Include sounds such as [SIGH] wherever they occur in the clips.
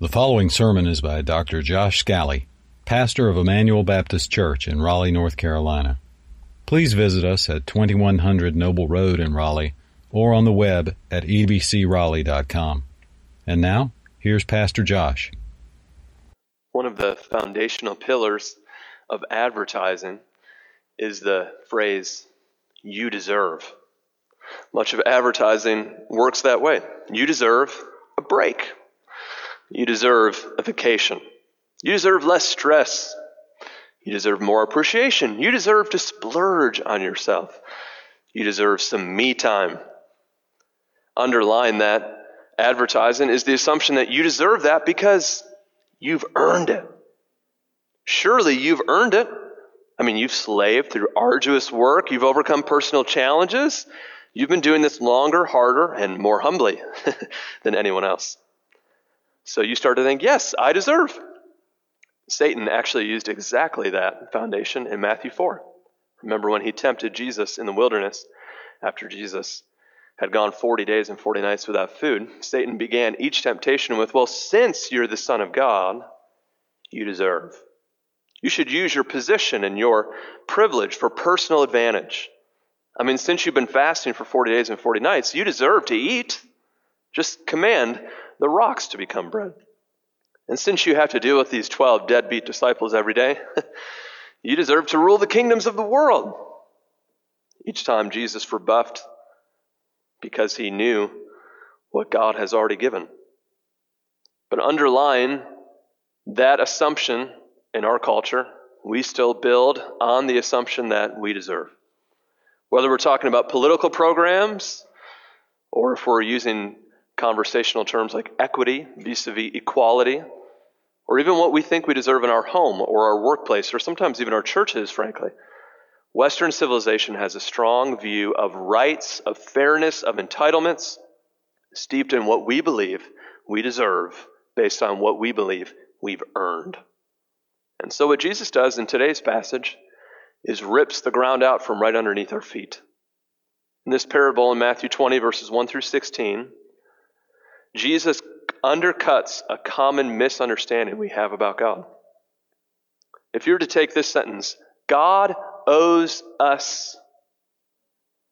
The following sermon is by Dr. Josh Scally, pastor of Emmanuel Baptist Church in Raleigh, North Carolina. Please visit us at 2100 Noble Road in Raleigh or on the web at ebcraleigh.com. And now, here's Pastor Josh. One of the foundational pillars of advertising is the phrase, you deserve. Much of advertising works that way. You deserve a break. You deserve a vacation. You deserve less stress. You deserve more appreciation. You deserve to splurge on yourself. You deserve some me time. Underline that advertising is the assumption that you deserve that because you've earned it. Surely you've earned it. I mean, you've slaved through arduous work, you've overcome personal challenges, you've been doing this longer, harder, and more humbly [LAUGHS] than anyone else. So you start to think, yes, I deserve. Satan actually used exactly that foundation in Matthew 4. Remember when he tempted Jesus in the wilderness after Jesus had gone 40 days and 40 nights without food? Satan began each temptation with, Well, since you're the Son of God, you deserve. You should use your position and your privilege for personal advantage. I mean, since you've been fasting for 40 days and 40 nights, you deserve to eat. Just command the rocks to become bread. And since you have to deal with these 12 deadbeat disciples every day, [LAUGHS] you deserve to rule the kingdoms of the world. Each time Jesus rebuffed because he knew what God has already given. But underlying that assumption in our culture, we still build on the assumption that we deserve. Whether we're talking about political programs or if we're using conversational terms like equity vis a vis equality, or even what we think we deserve in our home or our workplace, or sometimes even our churches, frankly. Western civilization has a strong view of rights, of fairness, of entitlements, steeped in what we believe we deserve based on what we believe we've earned. And so, what Jesus does in today's passage is rips the ground out from right underneath our feet. In this parable in Matthew 20, verses 1 through 16, Jesus undercuts a common misunderstanding we have about God. If you were to take this sentence, God owes us,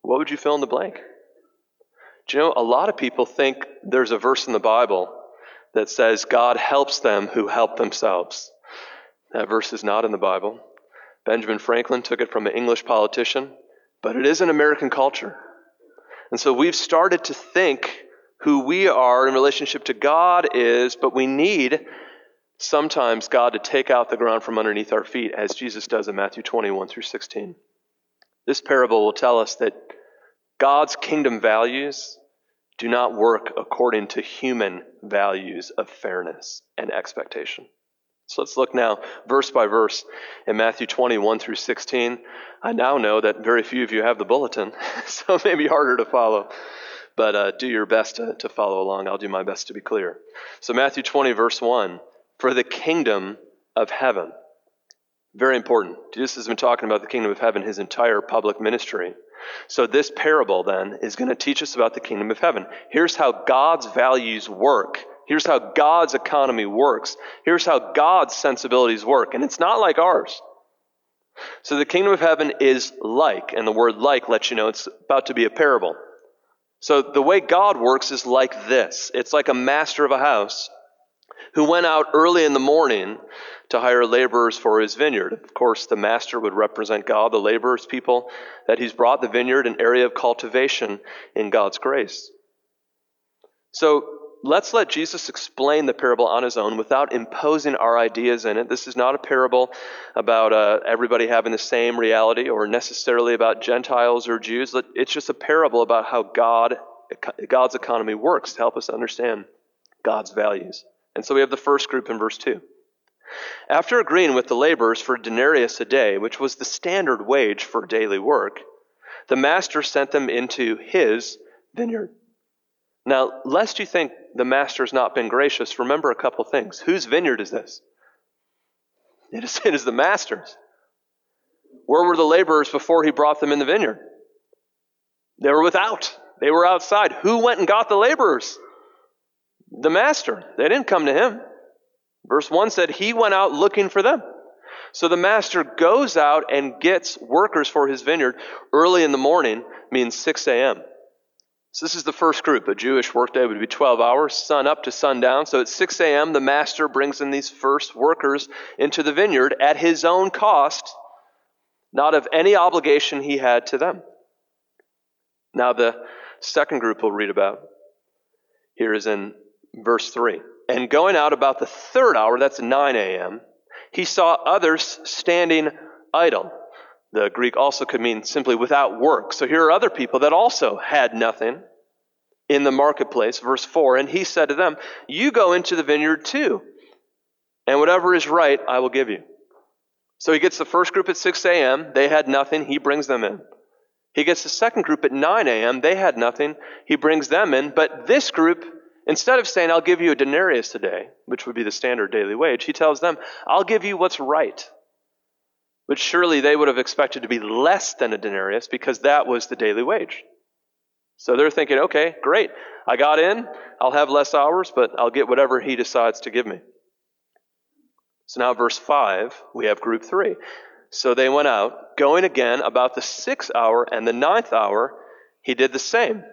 what would you fill in the blank? Do you know, a lot of people think there's a verse in the Bible that says God helps them who help themselves. That verse is not in the Bible. Benjamin Franklin took it from an English politician, but it is in American culture. And so we've started to think who we are in relationship to God is, but we need sometimes God to take out the ground from underneath our feet, as Jesus does in Matthew 21 through 16. This parable will tell us that God's kingdom values do not work according to human values of fairness and expectation. So let's look now, verse by verse, in Matthew 21 through 16. I now know that very few of you have the bulletin, [LAUGHS] so it may be harder to follow but uh, do your best to, to follow along. I'll do my best to be clear. So, Matthew 20, verse 1 For the kingdom of heaven. Very important. Jesus has been talking about the kingdom of heaven his entire public ministry. So, this parable then is going to teach us about the kingdom of heaven. Here's how God's values work. Here's how God's economy works. Here's how God's sensibilities work. And it's not like ours. So, the kingdom of heaven is like, and the word like lets you know it's about to be a parable. So the way God works is like this it's like a master of a house who went out early in the morning to hire laborers for his vineyard. Of course, the master would represent God, the laborers, people that he's brought the vineyard, an area of cultivation in God's grace. So let's let Jesus explain the parable on his own without imposing our ideas in it. This is not a parable about uh, everybody having the same reality or necessarily about Gentiles or Jews. It's just a parable about how God, God's economy works to help us understand God's values. And so we have the first group in verse 2. After agreeing with the laborers for denarius a day, which was the standard wage for daily work, the master sent them into his vineyard. Now, lest you think the master's not been gracious, remember a couple things. Whose vineyard is this? It is, it is the master's. Where were the laborers before he brought them in the vineyard? They were without. They were outside. Who went and got the laborers? The master. They didn't come to him. Verse 1 said, He went out looking for them. So the master goes out and gets workers for his vineyard early in the morning, means 6 a.m. So this is the first group. A Jewish workday would be 12 hours, sun up to sundown. So at 6 a.m., the master brings in these first workers into the vineyard at his own cost, not of any obligation he had to them. Now, the second group we'll read about here is in verse 3. And going out about the third hour, that's 9 a.m., he saw others standing idle. The Greek also could mean simply without work. So here are other people that also had nothing in the marketplace. Verse 4 And he said to them, You go into the vineyard too, and whatever is right, I will give you. So he gets the first group at 6 a.m. They had nothing. He brings them in. He gets the second group at 9 a.m. They had nothing. He brings them in. But this group, instead of saying, I'll give you a denarius today, which would be the standard daily wage, he tells them, I'll give you what's right which surely they would have expected to be less than a denarius because that was the daily wage. So they're thinking, okay, great. I got in. I'll have less hours, but I'll get whatever he decides to give me. So now, verse 5, we have group 3. So they went out, going again about the sixth hour and the ninth hour, he did the same.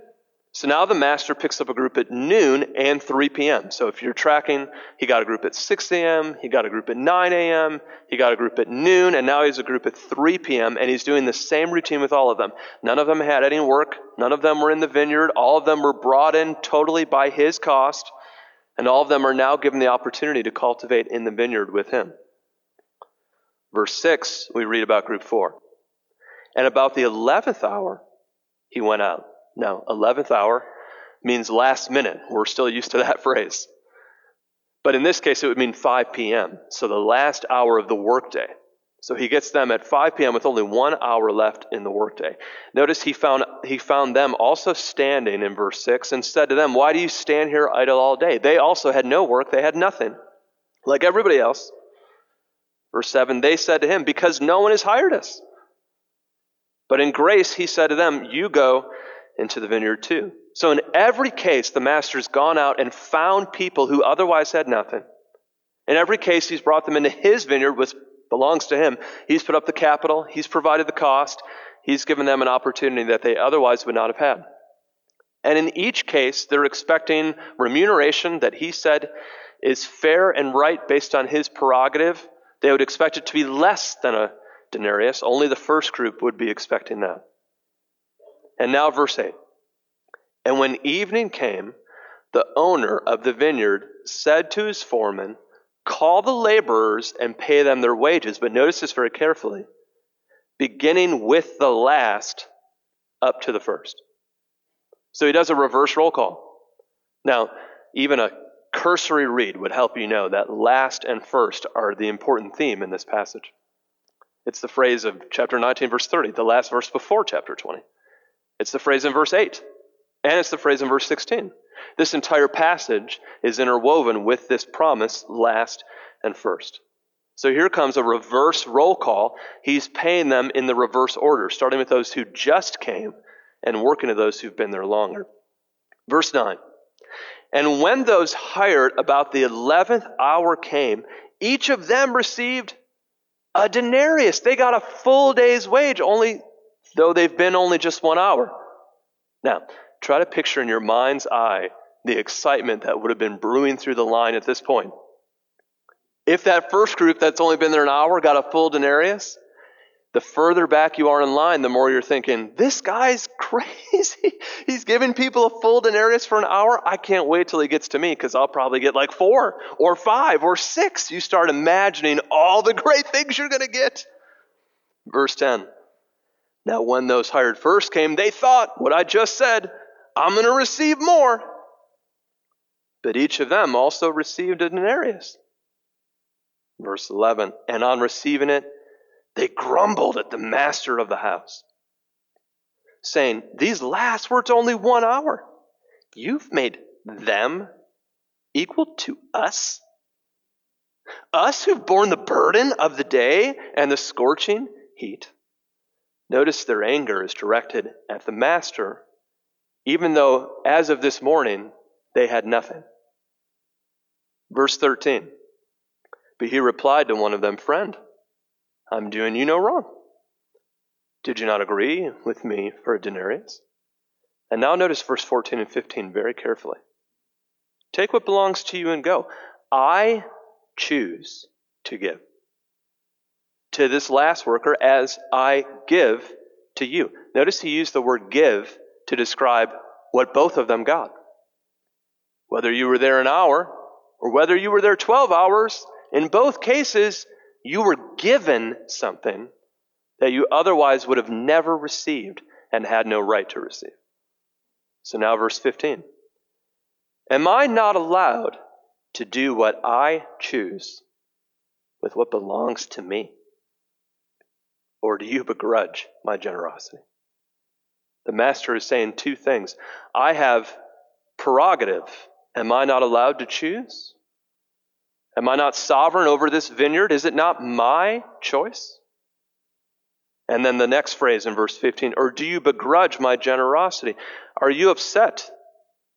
So now the master picks up a group at noon and 3 p.m. So if you're tracking, he got a group at 6 a.m., he got a group at 9 a.m., he got a group at noon, and now he has a group at 3 p.m., and he's doing the same routine with all of them. None of them had any work, none of them were in the vineyard, all of them were brought in totally by his cost, and all of them are now given the opportunity to cultivate in the vineyard with him. Verse 6, we read about group 4. And about the 11th hour, he went out. No, 11th hour means last minute. We're still used to that [LAUGHS] phrase. But in this case, it would mean 5 p.m., so the last hour of the workday. So he gets them at 5 p.m. with only one hour left in the workday. Notice he found, he found them also standing in verse 6 and said to them, Why do you stand here idle all day? They also had no work, they had nothing, like everybody else. Verse 7 They said to him, Because no one has hired us. But in grace he said to them, You go into the vineyard too. So in every case, the master's gone out and found people who otherwise had nothing. In every case, he's brought them into his vineyard, which belongs to him. He's put up the capital, he's provided the cost, he's given them an opportunity that they otherwise would not have had. And in each case, they're expecting remuneration that he said is fair and right based on his prerogative. They would expect it to be less than a denarius. Only the first group would be expecting that. And now, verse 8. And when evening came, the owner of the vineyard said to his foreman, Call the laborers and pay them their wages. But notice this very carefully beginning with the last up to the first. So he does a reverse roll call. Now, even a cursory read would help you know that last and first are the important theme in this passage. It's the phrase of chapter 19, verse 30, the last verse before chapter 20. It's the phrase in verse 8, and it's the phrase in verse 16. This entire passage is interwoven with this promise, last and first. So here comes a reverse roll call. He's paying them in the reverse order, starting with those who just came and working to those who've been there longer. Verse 9. And when those hired about the 11th hour came, each of them received a denarius. They got a full day's wage, only though they've been only just one hour. Now, try to picture in your mind's eye the excitement that would have been brewing through the line at this point. If that first group that's only been there an hour got a full denarius, the further back you are in line, the more you're thinking, this guy's [LAUGHS] crazy. He's giving people a full denarius for an hour. I can't wait till he gets to me because I'll probably get like four or five or six. You start imagining all the great things you're going to get. Verse 10 now, when those hired first came, they thought what I just said I'm going to receive more. But each of them also received a denarius. Verse 11 And on receiving it, they grumbled at the master of the house, saying, These last to only one hour. You've made them equal to us? Us who've borne the burden of the day and the scorching heat. Notice their anger is directed at the master, even though as of this morning they had nothing. Verse 13 But he replied to one of them, Friend, I'm doing you no wrong. Did you not agree with me for a denarius? And now notice verse 14 and 15 very carefully. Take what belongs to you and go. I choose to give to this last worker as I give to you. Notice he used the word give to describe what both of them got. Whether you were there an hour or whether you were there 12 hours, in both cases, you were given something that you otherwise would have never received and had no right to receive. So now, verse 15. Am I not allowed to do what I choose with what belongs to me? Or do you begrudge my generosity? The master is saying two things. I have prerogative. Am I not allowed to choose? Am I not sovereign over this vineyard? Is it not my choice? And then the next phrase in verse 15, or do you begrudge my generosity? Are you upset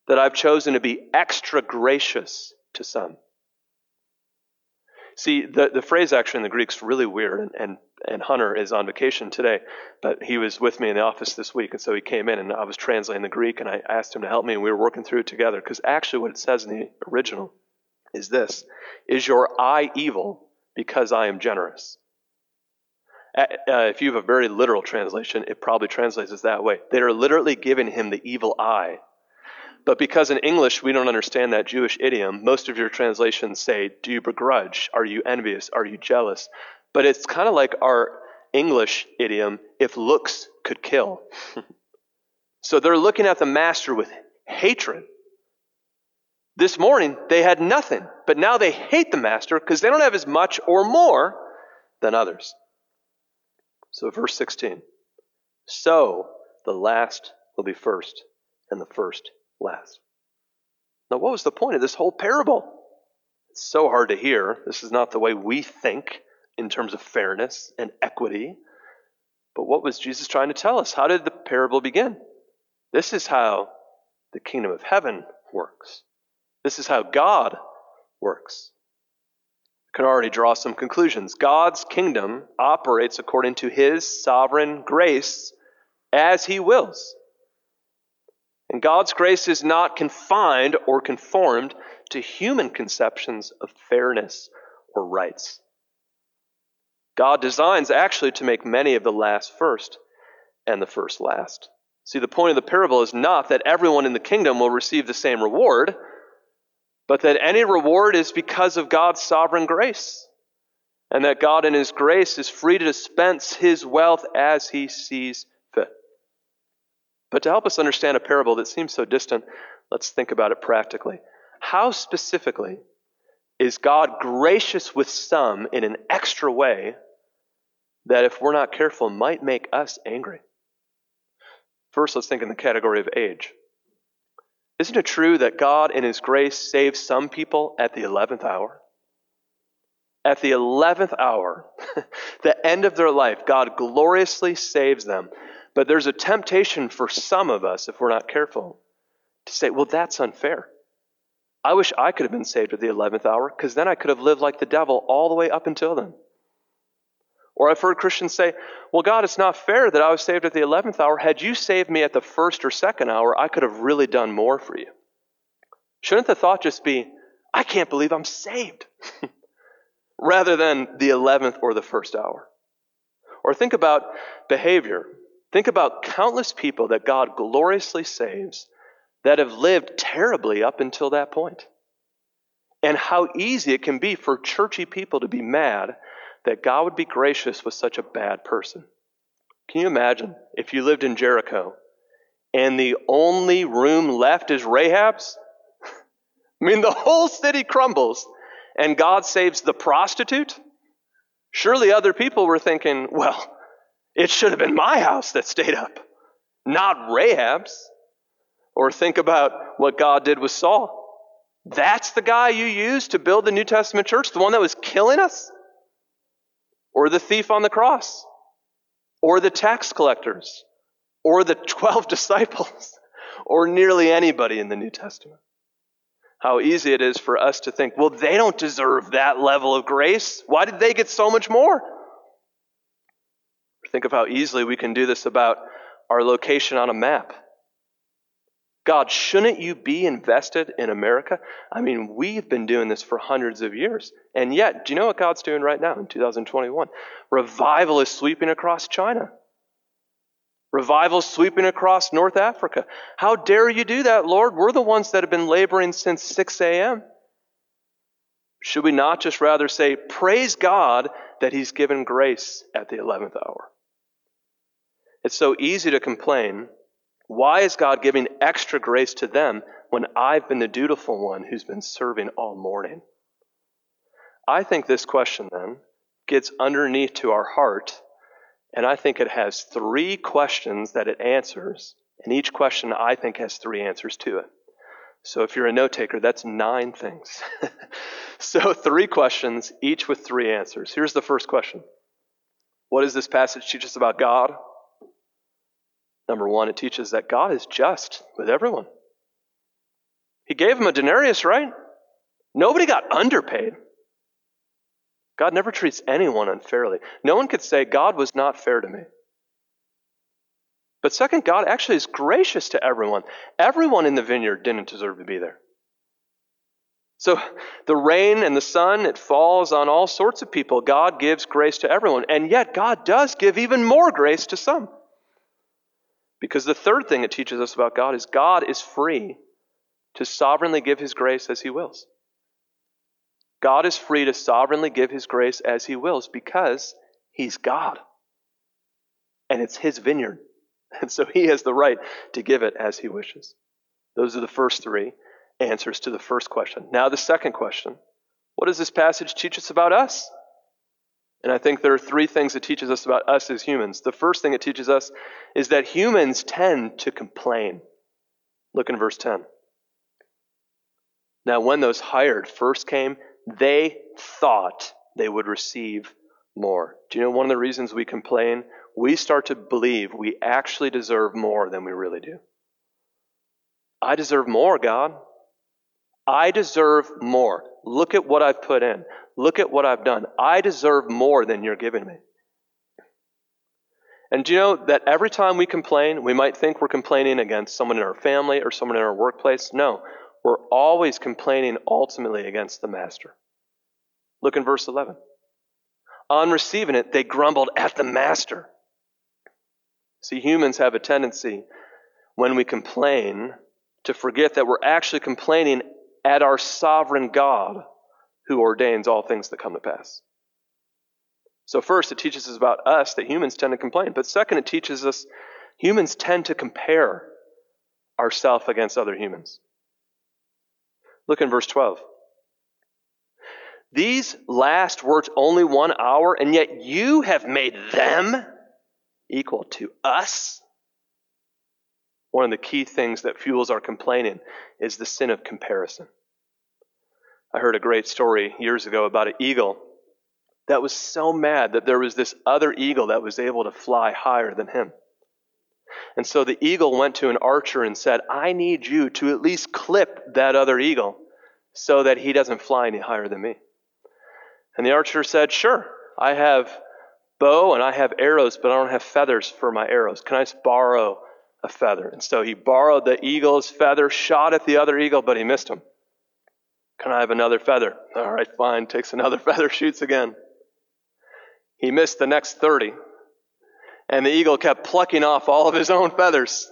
that I've chosen to be extra gracious to some? See, the, the phrase actually in the Greek's really weird, and, and, and Hunter is on vacation today, but he was with me in the office this week, and so he came in, and I was translating the Greek, and I asked him to help me, and we were working through it together, because actually what it says in the original is this Is your eye evil because I am generous? Uh, if you have a very literal translation, it probably translates as that way. They are literally giving him the evil eye. But because in English we don't understand that Jewish idiom, most of your translations say, Do you begrudge? Are you envious? Are you jealous? But it's kind of like our English idiom, if looks could kill. [LAUGHS] so they're looking at the master with hatred. This morning, they had nothing, but now they hate the master because they don't have as much or more than others. So, verse 16 So the last will be first, and the first last. Now, what was the point of this whole parable? It's so hard to hear. This is not the way we think in terms of fairness and equity. But what was Jesus trying to tell us? How did the parable begin? This is how the kingdom of heaven works. This is how God works. Can already draw some conclusions. God's kingdom operates according to his sovereign grace as he wills. And God's grace is not confined or conformed to human conceptions of fairness or rights. God designs actually to make many of the last first and the first last. See, the point of the parable is not that everyone in the kingdom will receive the same reward but that any reward is because of God's sovereign grace, and that God in His grace is free to dispense His wealth as He sees. But to help us understand a parable that seems so distant, let's think about it practically. How specifically is God gracious with some in an extra way that, if we're not careful, might make us angry? First, let's think in the category of age. Isn't it true that God, in His grace, saves some people at the 11th hour? At the 11th hour, [LAUGHS] the end of their life, God gloriously saves them. But there's a temptation for some of us, if we're not careful, to say, well, that's unfair. I wish I could have been saved at the 11th hour because then I could have lived like the devil all the way up until then. Or I've heard Christians say, well, God, it's not fair that I was saved at the 11th hour. Had you saved me at the first or second hour, I could have really done more for you. Shouldn't the thought just be, I can't believe I'm saved, [LAUGHS] rather than the 11th or the first hour? Or think about behavior. Think about countless people that God gloriously saves that have lived terribly up until that point. And how easy it can be for churchy people to be mad that God would be gracious with such a bad person. Can you imagine if you lived in Jericho and the only room left is Rahab's? [LAUGHS] I mean, the whole city crumbles and God saves the prostitute? Surely other people were thinking, well, it should have been my house that stayed up, not Rahab's. Or think about what God did with Saul. That's the guy you used to build the New Testament church, the one that was killing us? or the thief on the cross, or the tax collectors, or the [LAUGHS] 12 disciples, or nearly anybody in the New Testament. How easy it is for us to think, well, they don't deserve that level of grace. Why did they get so much more? Think of how easily we can do this about our location on a map. God, shouldn't you be invested in America? I mean, we've been doing this for hundreds of years. And yet, do you know what God's doing right now in 2021? Revival is sweeping across China. Revival sweeping across North Africa. How dare you do that, Lord? We're the ones that have been laboring since 6 a.m. Should we not just rather say, Praise God that He's given grace at the 11th hour? It's so easy to complain why is God giving extra grace to them when I've been the dutiful one who's been serving all morning? I think this question then gets underneath to our heart, and I think it has three questions that it answers, and each question I think has three answers to it. So if you're a note taker, that's nine things. [LAUGHS] so three questions, each with three answers. Here's the first question What does this passage teach us about God? Number one, it teaches that God is just with everyone. He gave him a denarius, right? Nobody got underpaid. God never treats anyone unfairly. No one could say, God was not fair to me. But second, God actually is gracious to everyone. Everyone in the vineyard didn't deserve to be there. So the rain and the sun, it falls on all sorts of people. God gives grace to everyone. And yet, God does give even more grace to some. Because the third thing it teaches us about God is God is free to sovereignly give his grace as he wills. God is free to sovereignly give his grace as he wills because he's God. And it's his vineyard. [LAUGHS] And so he has the right to give it as he wishes. Those are the first three answers to the first question. Now, the second question What does this passage teach us about us? And I think there are three things it teaches us about us as humans. The first thing it teaches us is that humans tend to complain. Look in verse 10. Now, when those hired first came, they thought they would receive more. Do you know one of the reasons we complain? We start to believe we actually deserve more than we really do. I deserve more, God. I deserve more. Look at what I've put in. Look at what I've done. I deserve more than you're giving me. And do you know that every time we complain, we might think we're complaining against someone in our family or someone in our workplace? No, we're always complaining ultimately against the master. Look in verse 11. On receiving it, they grumbled at the master. See, humans have a tendency when we complain to forget that we're actually complaining at our sovereign God who ordains all things that come to pass. So, first, it teaches us about us that humans tend to complain. But second, it teaches us humans tend to compare ourselves against other humans. Look in verse 12. These last worked only one hour, and yet you have made them equal to us. One of the key things that fuels our complaining is the sin of comparison. I heard a great story years ago about an eagle that was so mad that there was this other eagle that was able to fly higher than him. And so the eagle went to an archer and said, I need you to at least clip that other eagle so that he doesn't fly any higher than me. And the archer said, Sure, I have bow and I have arrows, but I don't have feathers for my arrows. Can I just borrow a feather? And so he borrowed the eagle's feather, shot at the other eagle, but he missed him. Can I have another feather? All right, fine. Takes another [LAUGHS] feather, shoots again. He missed the next 30. And the eagle kept plucking off all of his own feathers.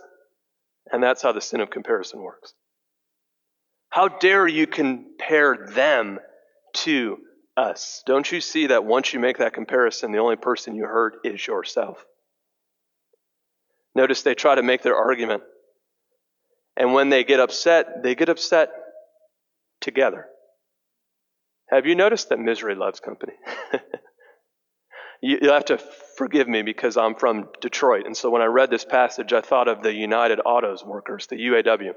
And that's how the sin of comparison works. How dare you compare them to us? Don't you see that once you make that comparison, the only person you hurt is yourself? Notice they try to make their argument. And when they get upset, they get upset together. Have you noticed that misery loves company? [LAUGHS] you, will have to forgive me because I'm from Detroit. And so when I read this passage, I thought of the United Autos workers, the UAW.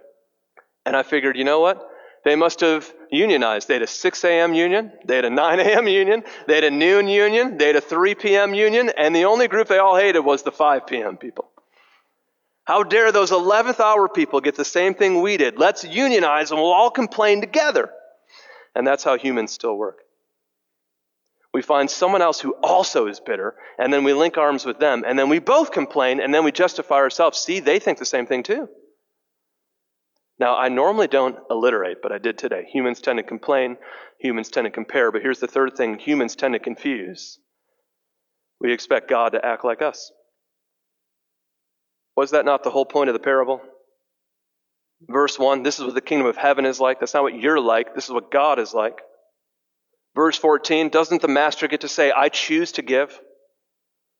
And I figured, you know what? They must have unionized. They had a 6 a.m. union, they had a 9 a.m. union, they had a noon union, they had a 3 p.m. union, and the only group they all hated was the 5 p.m. people. How dare those 11th hour people get the same thing we did? Let's unionize and we'll all complain together. And that's how humans still work. We find someone else who also is bitter, and then we link arms with them, and then we both complain, and then we justify ourselves. See, they think the same thing too. Now, I normally don't alliterate, but I did today. Humans tend to complain, humans tend to compare, but here's the third thing humans tend to confuse. We expect God to act like us. Was that not the whole point of the parable? Verse 1 this is what the kingdom of heaven is like. That's not what you're like. This is what God is like. Verse 14 doesn't the master get to say, I choose to give?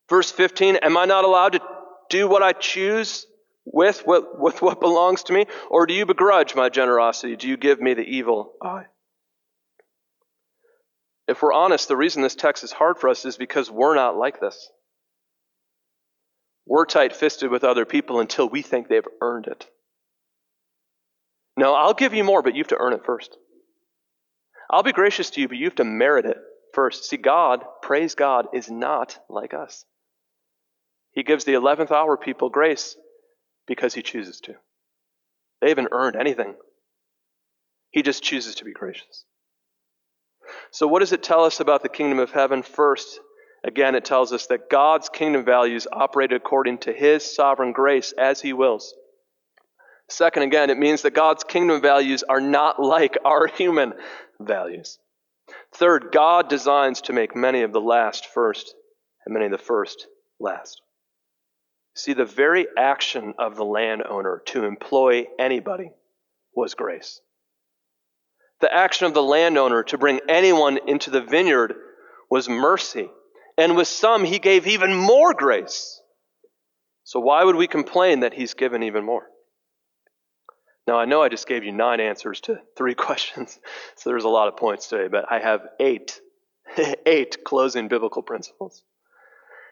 Verse 15 am I not allowed to do what I choose with what, with what belongs to me? Or do you begrudge my generosity? Do you give me the evil eye? If we're honest, the reason this text is hard for us is because we're not like this. We're tight fisted with other people until we think they've earned it. No, I'll give you more, but you have to earn it first. I'll be gracious to you, but you have to merit it first. See, God, praise God, is not like us. He gives the 11th hour people grace because He chooses to. They haven't earned anything. He just chooses to be gracious. So, what does it tell us about the kingdom of heaven? First, again, it tells us that God's kingdom values operate according to His sovereign grace as He wills. Second, again, it means that God's kingdom values are not like [LAUGHS] our human values. Third, God designs to make many of the last first and many of the first last. See, the very action of the landowner to employ anybody was grace. The action of the landowner to bring anyone into the vineyard was mercy. And with some, he gave even more grace. So why would we complain that he's given even more? Now, I know I just gave you nine answers to three [LAUGHS] questions, so there's a lot of points today, but I have eight, [LAUGHS] eight closing biblical principles.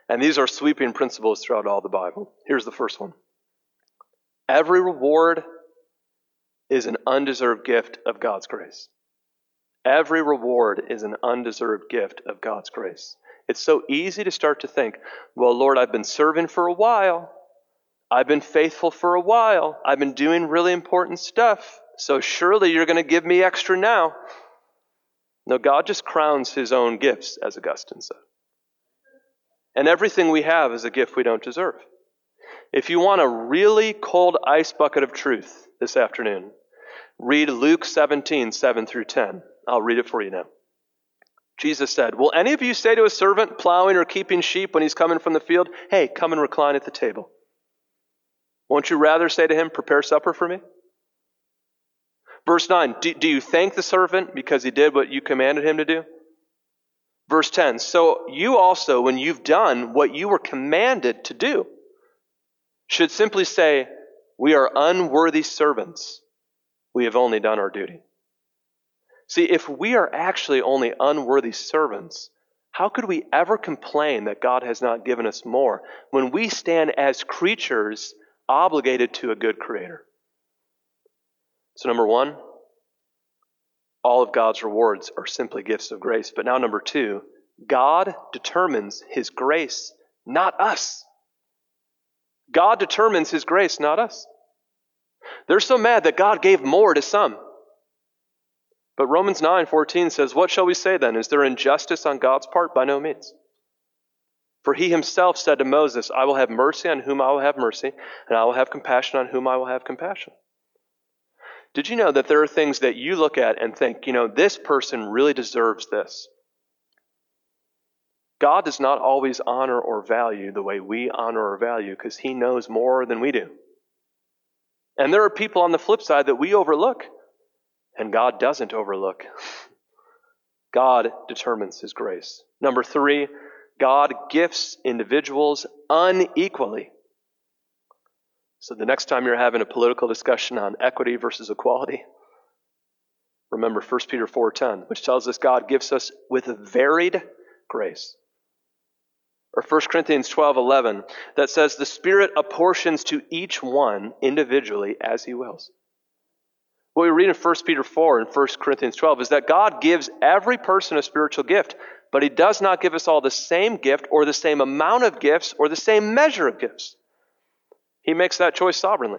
And these are sweeping principles throughout all the Bible. Here's the first one Every reward is an undeserved gift of God's grace. Every reward is an undeserved gift of God's grace. It's so easy to start to think, well, Lord, I've been serving for a while. I've been faithful for a while. I've been doing really important stuff. So surely you're going to give me extra now. No, God just crowns his own gifts, as Augustine said. And everything we have is a gift we don't deserve. If you want a really cold ice bucket of truth this afternoon, read Luke 17, 7 through 10. I'll read it for you now. Jesus said, Will any of you say to a servant plowing or keeping sheep when he's coming from the field, Hey, come and recline at the table? Won't you rather say to him, Prepare supper for me? Verse 9, do, do, you thank the servant because he did what you commanded him to do? Verse 10, so you also, when you've done what you were commanded to do, should simply say, We are unworthy servants. We have only done our duty. See, if we are actually only unworthy servants, how could we ever complain that God has not given us more when we stand as creatures obligated to a good creator? So, number one, all of God's rewards are simply gifts of grace. But now, number two, God determines his grace, not us. God determines his grace, not us. They're so mad that God gave more to some. But Romans 9:14 says, "What shall we say then? Is there injustice on God's part? By no means. For he himself said to Moses, I will have mercy on whom I will have mercy, and I will have compassion on whom I will have compassion." Did you know that there are things that you look at and think, you know, this person really deserves this? God does not always honor or value the way we honor or value because he knows more than we do. And there are people on the flip side that we overlook and God doesn't overlook. God determines his grace. Number three, God gifts individuals unequally. So the next time you're having a political discussion on equity versus equality, remember 1 Peter 4:10, which tells us God gives us with varied grace. Or 1 Corinthians 12:11 that says the Spirit apportions to each one individually as he wills. What we read in 1 Peter 4 and 1 Corinthians 12 is that God gives every person a spiritual gift, but He does not give us all the same gift or the same amount of gifts or the same measure of gifts. He makes that choice sovereignly.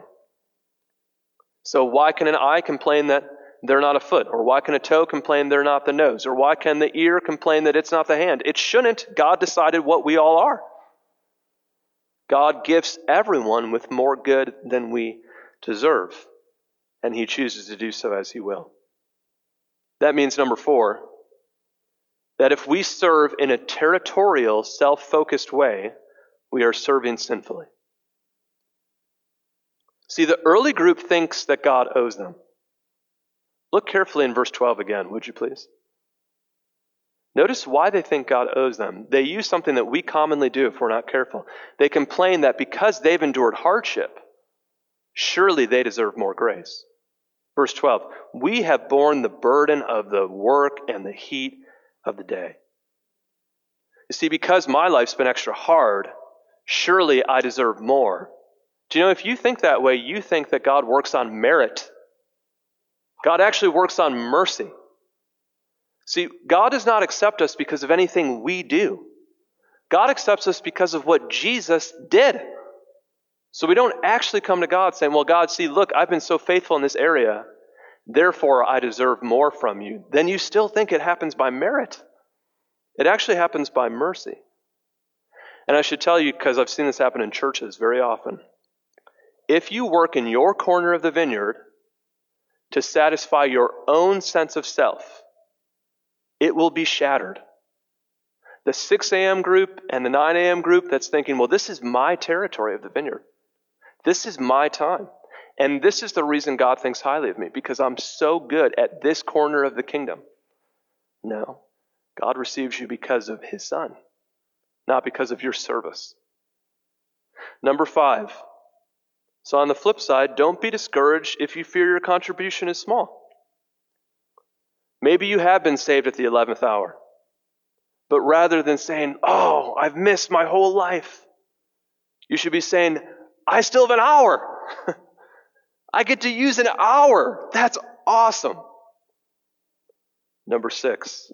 So why can an eye complain that they're not a foot? Or why can a toe complain they're not the nose? Or why can the ear complain that it's not the hand? It shouldn't. God decided what we all are. God gifts everyone with more good than we deserve, and He chooses to do so as He will. That means, number four, that if we serve in a territorial, self focused way, we are serving sinfully. See, the early group thinks that God owes them. Look carefully in verse 12 again, would you please? Notice why they think God owes them. They use something that we commonly do if we're not careful. They complain that because they've endured hardship, surely they deserve more grace. Verse 12, we have borne the burden of the work and the heat of the day. You see, because my life's been extra hard, surely I deserve more. Do you know, if you think that way, you think that God works on merit. God actually works on mercy. See, God does not accept us because of anything we do. God accepts us because of what Jesus did. So we don't actually come to God saying, Well, God, see, look, I've been so faithful in this area, therefore I deserve more from you. Then you still think it happens by merit. It actually happens by mercy. And I should tell you, because I've seen this happen in churches very often, if you work in your corner of the vineyard to satisfy your own sense of self, it will be shattered. The 6 a.m. group and the 9 a.m. group that's thinking, well, this is my territory of the vineyard. This is my time. And this is the reason God thinks highly of me, because I'm so good at this corner of the kingdom. No. God receives you because of his son, not because of your service. Number five, so, on the flip side, don't be discouraged if you fear your contribution is small. Maybe you have been saved at the 11th hour. But rather than saying, Oh, I've missed my whole life, you should be saying, I still have an hour. [LAUGHS] I get to use an hour. That's awesome. Number six,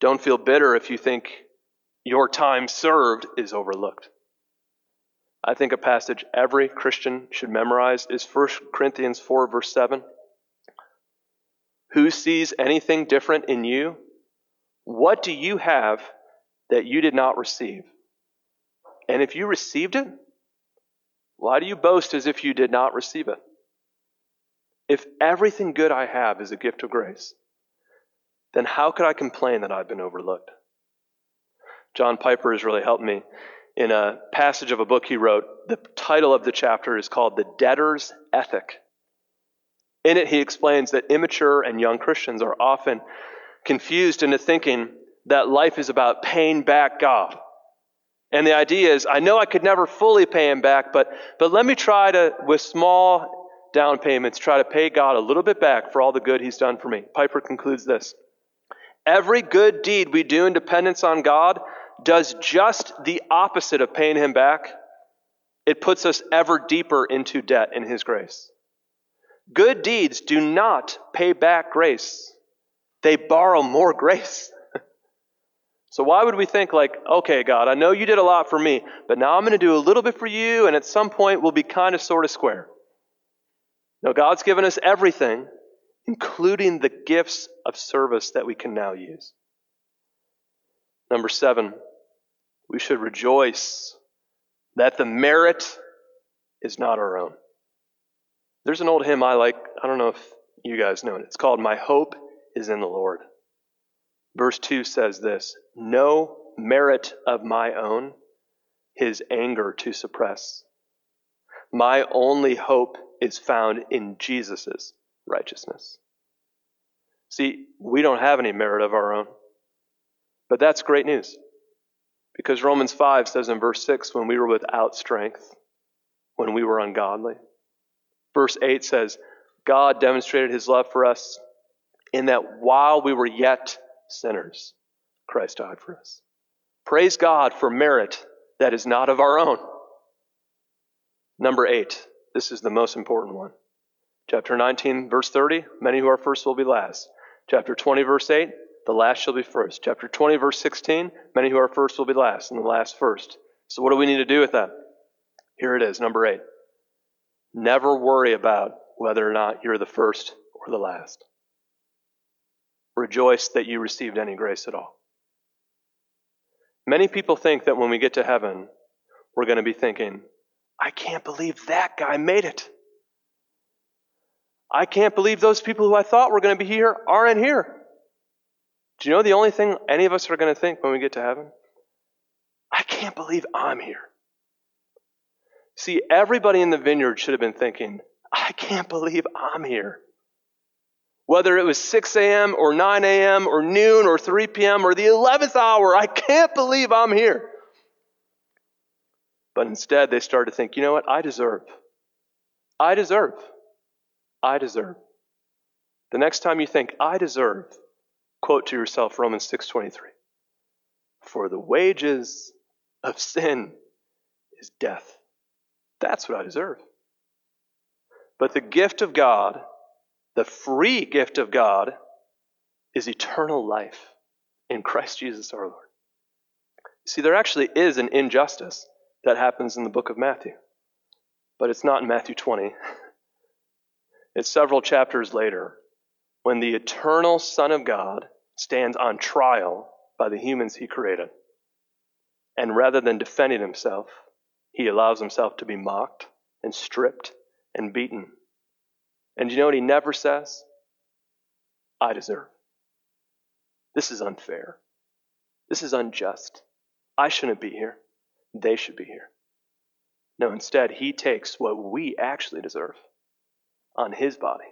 don't feel bitter if you think your time served is overlooked. I think a passage every Christian should memorize is 1 Corinthians 4, verse 7. Who sees anything different in you? What do you have that you did not receive? And if you received it, why do you boast as if you did not receive it? If everything good I have is a gift of grace, then how could I complain that I've been overlooked? John Piper has really helped me in a passage of a book he wrote. The title of the chapter is called The Debtor's Ethic. In it, he explains that immature and young Christians are often confused into thinking that life is about paying back God. And the idea is, I know I could never fully pay him back, but, but let me try to, with small down payments, try to pay God a little bit back for all the good he's done for me. Piper concludes this Every good deed we do in dependence on God does just the opposite of paying him back. It puts us ever deeper into debt in his grace. Good deeds do not pay back grace, they borrow more [LAUGHS] grace. So, why would we think, like, okay, God, I know you did a lot for me, but now I'm going to do a little bit for you, and at some point we'll be kind of sort of square? No, God's given us everything, including the gifts of service that we can now use. Number seven, we should rejoice that the merit is not our own. There's an old hymn I like. I don't know if you guys know it. It's called My Hope is in the Lord. Verse 2 says this No merit of my own, his anger to suppress. My only hope is found in Jesus' righteousness. See, we don't have any merit of our own. But that's great news. Because Romans 5 says in verse 6 when we were without strength, when we were ungodly. Verse 8 says, God demonstrated his love for us in that while we were yet sinners, Christ died for us. Praise God for merit that is not of our own. Number 8. This is the most important one. Chapter 19, verse 30 Many who are first will be last. Chapter 20, verse 8 the last shall be first. Chapter 20, verse 16 Many who are first will be last, and the last first. So, what do we need to do with that? Here it is, number eight. Never worry about whether or not you're the first or the last. Rejoice that you received any grace at all. Many people think that when we get to heaven, we're going to be thinking, I can't believe that guy made it. I can't believe those people who I thought were going to be here aren't here. Do you know the only thing any of us are going to think when we get to heaven? I can't believe I'm here. See, everybody in the vineyard should have been thinking, I can't believe I'm here. Whether it was 6 a.m. or 9 a.m. or noon or 3 p.m. or the 11th hour, I can't believe I'm here. But instead, they started to think, you know what? I deserve. I deserve. I deserve. The next time you think, I deserve, quote to yourself Romans 6:23. For the wages of sin is death. That's what I deserve. But the gift of God, the free gift of God, is eternal life in Christ Jesus our Lord. See, there actually is an injustice that happens in the book of Matthew, but it's not in Matthew 20. [LAUGHS] It's several chapters later when the eternal Son of God stands on trial by the humans he created. And rather than defending himself, he allows himself to be mocked and stripped and beaten. And you know what he never says? I deserve. This is unfair. This is unjust. I shouldn't be here. They should be here. No, instead, he takes what we actually deserve on his body.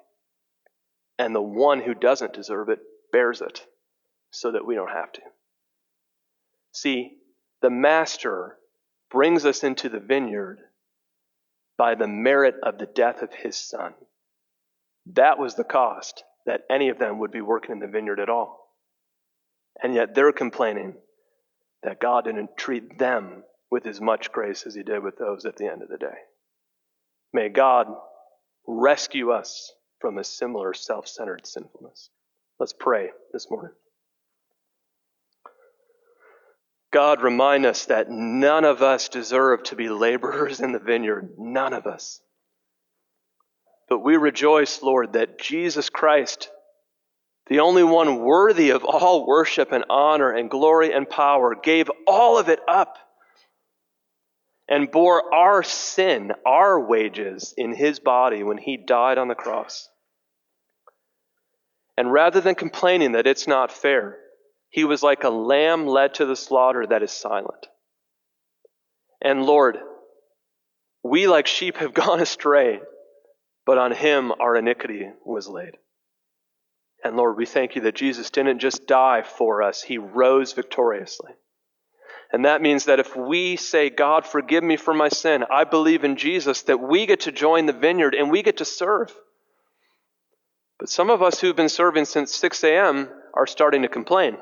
And the one who doesn't deserve it bears it so that we don't have to. See, the master brings us into the vineyard by the merit of the death of his son. That was the cost that any of them would be working in the vineyard at all. And yet they're complaining that God didn't treat them with as much grace as he did with those at the end of the day. May God rescue us from a similar self centered sinfulness. Let's pray this morning. God, remind us that none of us deserve to be laborers in the vineyard. None of us. But we rejoice, Lord, that Jesus Christ, the only one worthy of all worship and honor and glory and power, gave all of it up and bore our sin, our wages, in his body when he died on the cross. And rather than complaining that it's not fair, he was like a lamb led to the slaughter that is silent. And Lord, we like sheep have [LAUGHS] gone astray, but on him our iniquity was laid. And Lord, we thank you that Jesus didn't just die for us, he rose victoriously. And that means that if we say, God, forgive me for my sin, I believe in Jesus, that we get to join the vineyard and we get to serve. But some of us who've been serving since 6 a.m. are starting to complain.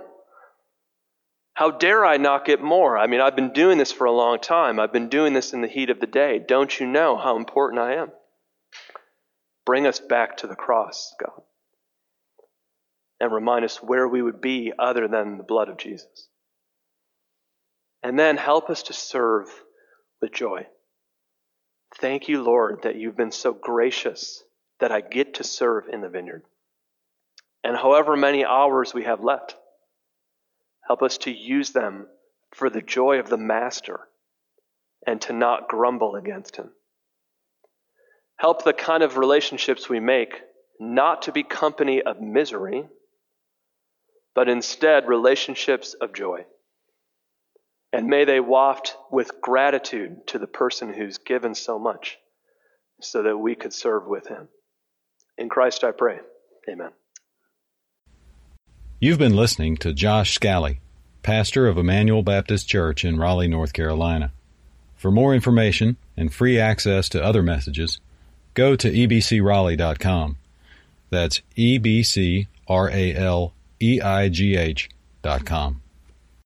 How dare I not get more? I mean, I've been doing this for a long time. I've been doing this in the heat of the day. Don't you know how important I am? Bring us back to the cross, God. And remind us where we would be other than the blood of Jesus. And then help us to serve with joy. Thank you, Lord, that you've been so gracious that I get to serve in the vineyard. And however many hours we have left, help us to use them for the joy of the Master and to not grumble against him. Help the kind of relationships we make not to be company of misery, but instead relationships of joy. And may they waft with gratitude to the person who's given so much so that we could serve with him. In Christ I pray. Amen. You've been listening to Josh Scally, pastor of Emmanuel Baptist Church in Raleigh, North Carolina. For more information and free access to other messages, go to ebcraleigh.com. That's E B C R A L E I G H dot com.